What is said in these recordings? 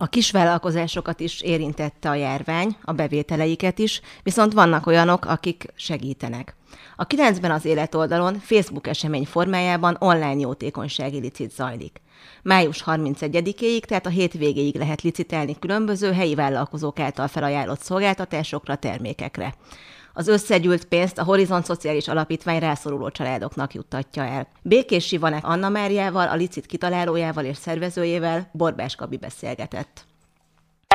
A kisvállalkozásokat is érintette a járvány, a bevételeiket is, viszont vannak olyanok, akik segítenek. A 9-ben az életoldalon Facebook esemény formájában online jótékonysági licit zajlik. Május 31-éig, tehát a hétvégéig lehet licitálni különböző helyi vállalkozók által felajánlott szolgáltatásokra, termékekre. Az összegyűlt pénzt a Horizont Szociális Alapítvány rászoruló családoknak juttatja el. Békés Sivanek Anna Máriával, a licit kitalálójával és szervezőjével Borbás Kabi beszélgetett.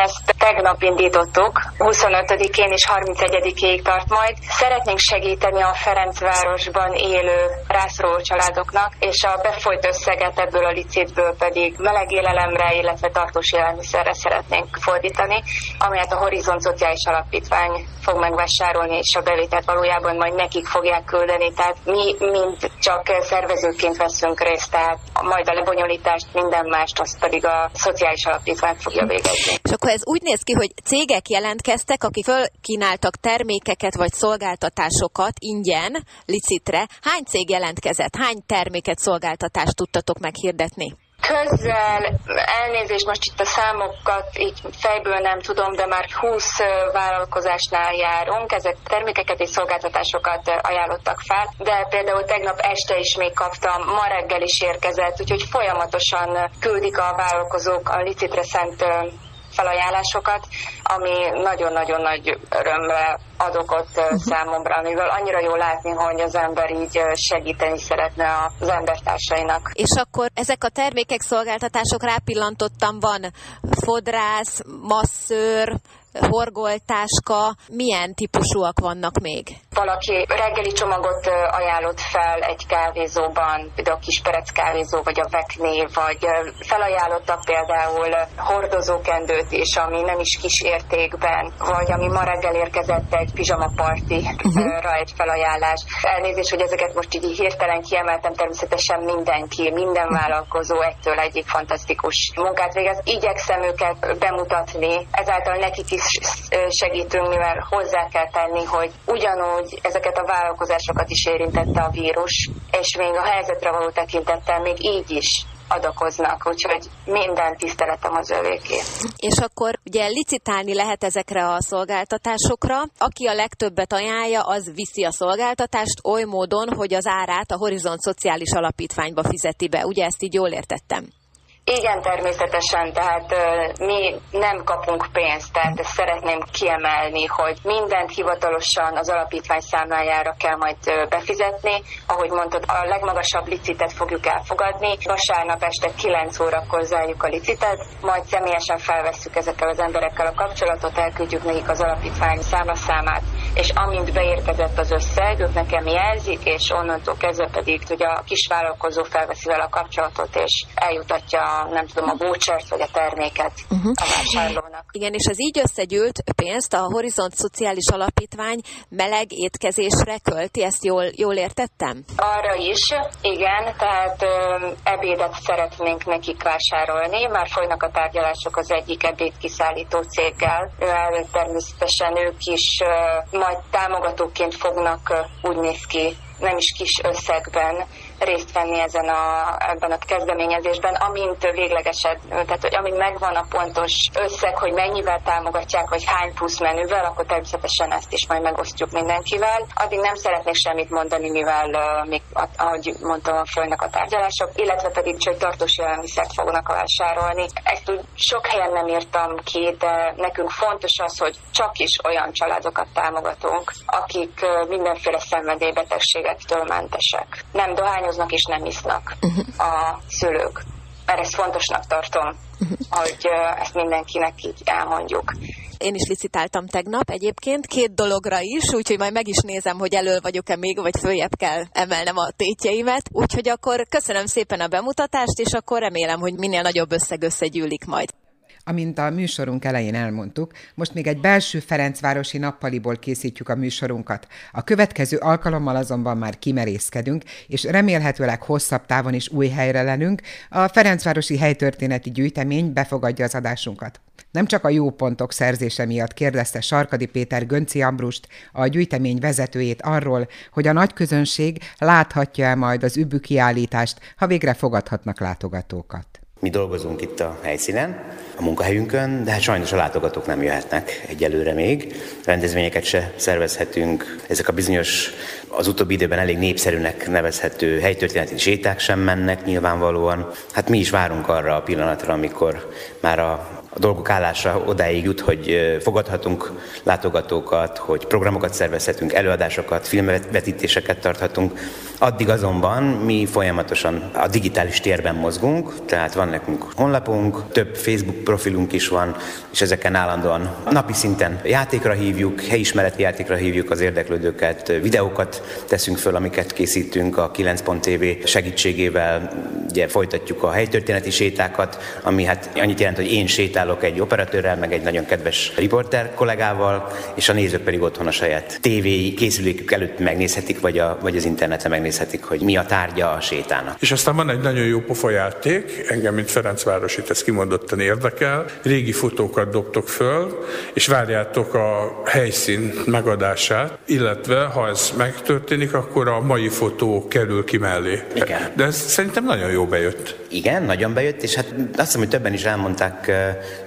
Ezt tegnap indítottuk, 25-én és 31-ig tart majd. Szeretnénk segíteni a Ferencvárosban élő rászoruló családoknak, és a befolyt összeget ebből a licitből pedig meleg élelemre, illetve tartós élelmiszerre szeretnénk fordítani, amelyet a Horizont Szociális Alapítvány fog megvásárolni, és a bevételt valójában majd nekik fogják küldeni. Tehát mi mind csak szervezőként veszünk részt, tehát majd a lebonyolítást, minden mást, azt pedig a Szociális Alapítvány fogja végezni. Akkor ez úgy néz ki, hogy cégek jelentkeztek, akik fölkínáltak termékeket vagy szolgáltatásokat ingyen, licitre. Hány cég jelentkezett? Hány terméket, szolgáltatást tudtatok meghirdetni? Közel, elnézést, most itt a számokat így fejből nem tudom, de már 20 vállalkozásnál járunk, ezek termékeket és szolgáltatásokat ajánlottak fel, de például tegnap este is még kaptam, ma reggel is érkezett, úgyhogy folyamatosan küldik a vállalkozók a licitre szent felajánlásokat, ami nagyon-nagyon nagy örömre ad okot uh-huh. számomra, amivel annyira jó látni, hogy az ember így segíteni szeretne az embertársainak. És akkor ezek a termékek, szolgáltatások rápillantottam, van fodrász, masszőr, horgoltáska, milyen típusúak vannak még? Valaki reggeli csomagot ajánlott fel egy kávézóban, például a kisperec kávézó, vagy a vekné, vagy felajánlottak például hordozókendőt is, ami nem is kis értékben, vagy ami ma reggel érkezett egy pizsamapartira uh-huh. egy felajánlás. Elnézést, hogy ezeket most így hirtelen kiemeltem, természetesen mindenki, minden vállalkozó egytől egyik fantasztikus munkát végez. Igyekszem őket bemutatni, ezáltal nekik is segítünk, mivel hozzá kell tenni, hogy ugyanúgy ezeket a vállalkozásokat is érintette a vírus, és még a helyzetre való tekintettel még így is adakoznak, úgyhogy minden tiszteletem az övéké. És akkor ugye licitálni lehet ezekre a szolgáltatásokra. Aki a legtöbbet ajánlja, az viszi a szolgáltatást oly módon, hogy az árát a Horizont Szociális Alapítványba fizeti be. Ugye ezt így jól értettem? Igen, természetesen, tehát mi nem kapunk pénzt, tehát ezt szeretném kiemelni, hogy mindent hivatalosan az alapítvány számlájára kell majd befizetni. Ahogy mondtad, a legmagasabb licitet fogjuk elfogadni. Vasárnap este 9 órakor zárjuk a licitet, majd személyesen felvesszük ezekkel az emberekkel a kapcsolatot, elküldjük nekik az alapítvány számlaszámát, és amint beérkezett az összeg, ők nekem jelzik, és onnantól kezdve pedig ugye a kisvállalkozó felveszi vele a kapcsolatot, és eljutatja nem tudom, a vouchert vagy a terméket uh-huh. a vásárlónak. Igen, és az így összegyűlt pénzt a Horizont Szociális Alapítvány meleg étkezésre költi, ezt jól, jól értettem? Arra is, igen, tehát ö, ebédet szeretnénk nekik vásárolni, már folynak a tárgyalások az egyik ebéd kiszállító céggel, Ő természetesen ők is ö, majd támogatóként fognak, ö, úgy néz ki, nem is kis összegben részt venni ezen a, ebben a kezdeményezésben, amint véglegesed, tehát hogy amint megvan a pontos összeg, hogy mennyivel támogatják, vagy hány plusz menüvel, akkor természetesen ezt is majd megosztjuk mindenkivel. Addig nem szeretnék semmit mondani, mivel még, ahogy mondtam, folynak a tárgyalások, illetve pedig csak tartós élelmiszert fognak vásárolni. Ezt úgy sok helyen nem írtam ki, de nekünk fontos az, hogy csak is olyan családokat támogatunk, akik uh, mindenféle szenvedélybetegségektől mentesek. Nem dohányoznak, és nem isznak uh-huh. a szülők. Mert ezt fontosnak tartom, uh-huh. hogy ezt mindenkinek így elmondjuk. Én is licitáltam tegnap egyébként, két dologra is, úgyhogy majd meg is nézem, hogy elő vagyok-e még, vagy följebb kell emelnem a tétjeimet. Úgyhogy akkor köszönöm szépen a bemutatást, és akkor remélem, hogy minél nagyobb összeg összegyűlik majd. Amint a műsorunk elején elmondtuk, most még egy belső Ferencvárosi nappaliból készítjük a műsorunkat. A következő alkalommal azonban már kimerészkedünk, és remélhetőleg hosszabb távon is új helyre lenünk. A Ferencvárosi helytörténeti gyűjtemény befogadja az adásunkat. Nem csak a jó pontok szerzése miatt kérdezte Sarkadi Péter Gönci Ambrust, a gyűjtemény vezetőjét arról, hogy a nagy közönség láthatja-e majd az übbü kiállítást, ha végre fogadhatnak látogatókat. Mi dolgozunk itt a helyszínen, a munkahelyünkön, de hát sajnos a látogatók nem jöhetnek egyelőre még. Rendezvényeket se szervezhetünk. Ezek a bizonyos az utóbbi időben elég népszerűnek nevezhető helytörténeti séták sem mennek nyilvánvalóan. Hát mi is várunk arra a pillanatra, amikor már a a dolgok állása odáig jut, hogy fogadhatunk látogatókat, hogy programokat szervezhetünk, előadásokat, filmvetítéseket tarthatunk. Addig azonban mi folyamatosan a digitális térben mozgunk, tehát van nekünk honlapunk, több Facebook profilunk is van, és ezeken állandóan napi szinten játékra hívjuk, helyismereti játékra hívjuk az érdeklődőket, videókat teszünk föl, amiket készítünk a 9.tv segítségével, ugye folytatjuk a helytörténeti sétákat, ami hát annyit jelent, hogy én sétálok egy operatőrrel, meg egy nagyon kedves riporter kollégával, és a nézők pedig otthon a saját tévé készülékük előtt megnézhetik, vagy, a, vagy az interneten megnézhetik, hogy mi a tárgya a sétának. És aztán van egy nagyon jó pofa játék, engem, mint Ferencvárosit ez kimondottan érdekel. Régi fotókat dobtok föl, és várjátok a helyszín megadását, illetve ha ez megtörténik, akkor a mai fotó kerül ki mellé. Igen. De ez szerintem nagyon jó bejött. Igen, nagyon bejött, és hát azt hiszem, hogy többen is elmondták,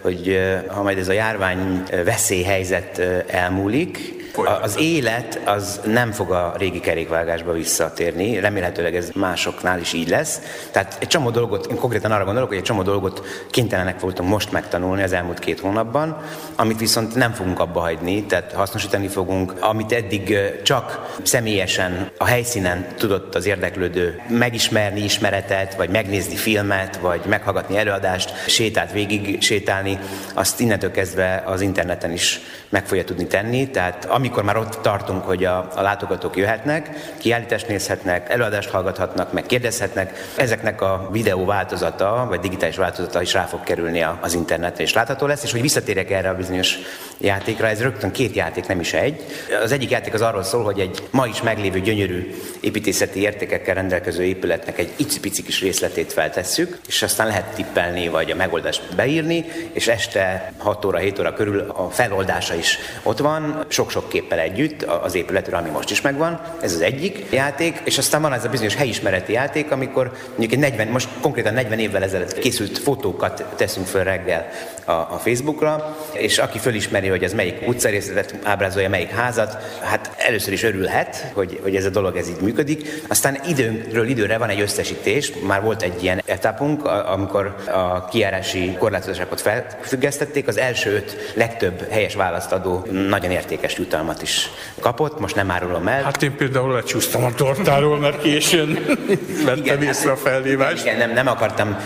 hogy ha majd ez a járvány veszélyhelyzet elmúlik, az élet az nem fog a régi kerékvágásba visszatérni, remélhetőleg ez másoknál is így lesz. Tehát egy csomó dolgot, én konkrétan arra gondolok, hogy egy csomó dolgot kénytelenek voltunk most megtanulni az elmúlt két hónapban, amit viszont nem fogunk abba hagyni, tehát hasznosítani fogunk, amit eddig csak személyesen a helyszínen tudott az érdeklődő megismerni ismeretet, vagy megnézni filmet, vagy meghallgatni előadást, sétát végig sétálni, azt innentől kezdve az interneten is meg fogja tudni tenni. Tehát amikor már ott tartunk, hogy a, a látogatók jöhetnek, kiállítást nézhetnek, előadást hallgathatnak, meg kérdezhetnek, ezeknek a videó változata, vagy digitális változata is rá fog kerülni az internetre, és látható lesz, és hogy visszatérek erre a bizonyos játékra, ez rögtön két játék, nem is egy. Az egyik játék az arról szól, hogy egy ma is meglévő gyönyörű építészeti értékekkel rendelkező épületnek egy icipici kis részletét feltesszük, és aztán lehet tippelni, vagy a megoldást beírni, és este 6 óra, 7 óra körül a feloldása is ott van, sok-sok képpel együtt az épületről, ami most is megvan. Ez az egyik játék, és aztán van ez a bizonyos helyismereti játék, amikor mondjuk egy 40, most konkrétan 40 évvel ezelőtt készült fotókat teszünk föl reggel a, a Facebookra, és aki fölismeri, hogy ez melyik utcarészletet ábrázolja, melyik házat, hát először is örülhet, hogy, hogy ez a dolog ez így működik. Aztán időről időre van egy összesítés, már volt egy ilyen etapunk, amikor a kiárási korlátozásokat felfüggesztették, az első öt legtöbb helyes választ adó nagyon értékes jutalmat is kapott, most nem árulom el. Hát én például lecsúsztam a tortáról, mert későn vettem igen, észre a felhívást. Igen, nem, nem akartam,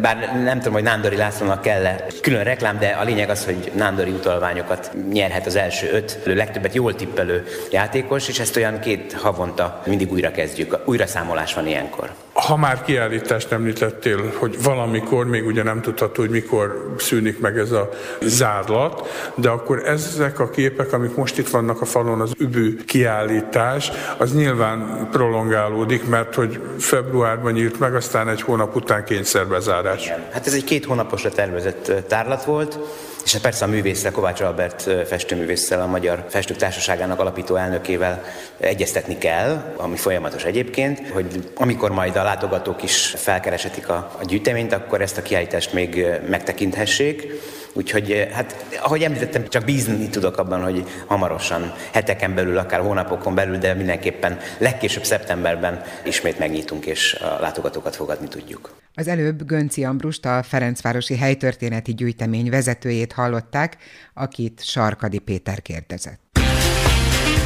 bár nem tudom, hogy Nándori Lászlónak kell -e külön reklám, de a lényeg az, hogy Nándori utalványokat nyerhet az első öt, legtöbbet jól tippelő játékos, és ezt olyan két havonta mindig újra kezdjük. Újra számolás van ilyenkor. Ha már kiállítást említettél, hogy valamikor, még ugye nem tudható, hogy mikor szűnik meg ez a zárlat, de akkor ezek a képek, amik most itt vannak a falon, az übű kiállítás, az nyilván prolongálódik, mert hogy februárban nyílt meg, aztán egy hónap után kényszerbezárás. Hát ez egy két hónaposra tervezett tárlat volt, és hát persze a művészre, Kovács Albert festőművésszel, a Magyar Festők Társaságának alapító elnökével egyeztetni kell, ami folyamatos egyébként, hogy amikor majd a látogatók is felkeresetik a, a gyűjteményt, akkor ezt a kiállítást még megtekinthessék. Úgyhogy, hát, ahogy említettem, csak bízni tudok abban, hogy hamarosan, heteken belül, akár hónapokon belül, de mindenképpen legkésőbb szeptemberben ismét megnyitunk, és a látogatókat fogadni tudjuk. Az előbb Gönci Ambrust, a Ferencvárosi Helytörténeti Gyűjtemény vezetőjét hallották, akit Sarkadi Péter kérdezett.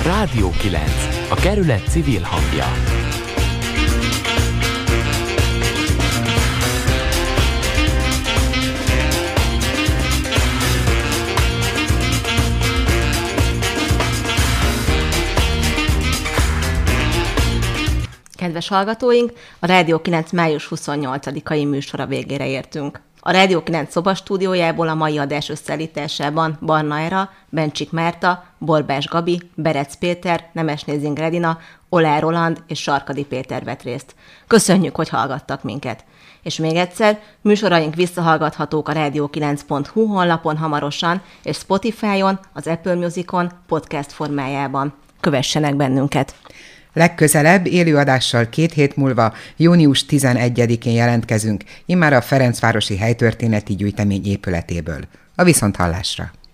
Rádió 9. A kerület civil hangja. Kedves hallgatóink, a Rádió 9 május 28-ai műsora végére értünk. A Rádió 9 szobastúdiójából a mai adás összeállításában Barna Era, Bencsik Márta, Borbás Gabi, Berec Péter, Nemesnézing Redina, Olá Roland és Sarkadi Péter vett részt. Köszönjük, hogy hallgattak minket! És még egyszer, műsoraink visszahallgathatók a radio9.hu honlapon hamarosan, és Spotify-on, az Apple Music-on, podcast formájában. Kövessenek bennünket! Legközelebb élőadással két hét múlva, június 11-én jelentkezünk, immár a Ferencvárosi Helytörténeti Gyűjtemény épületéből. A viszonthallásra!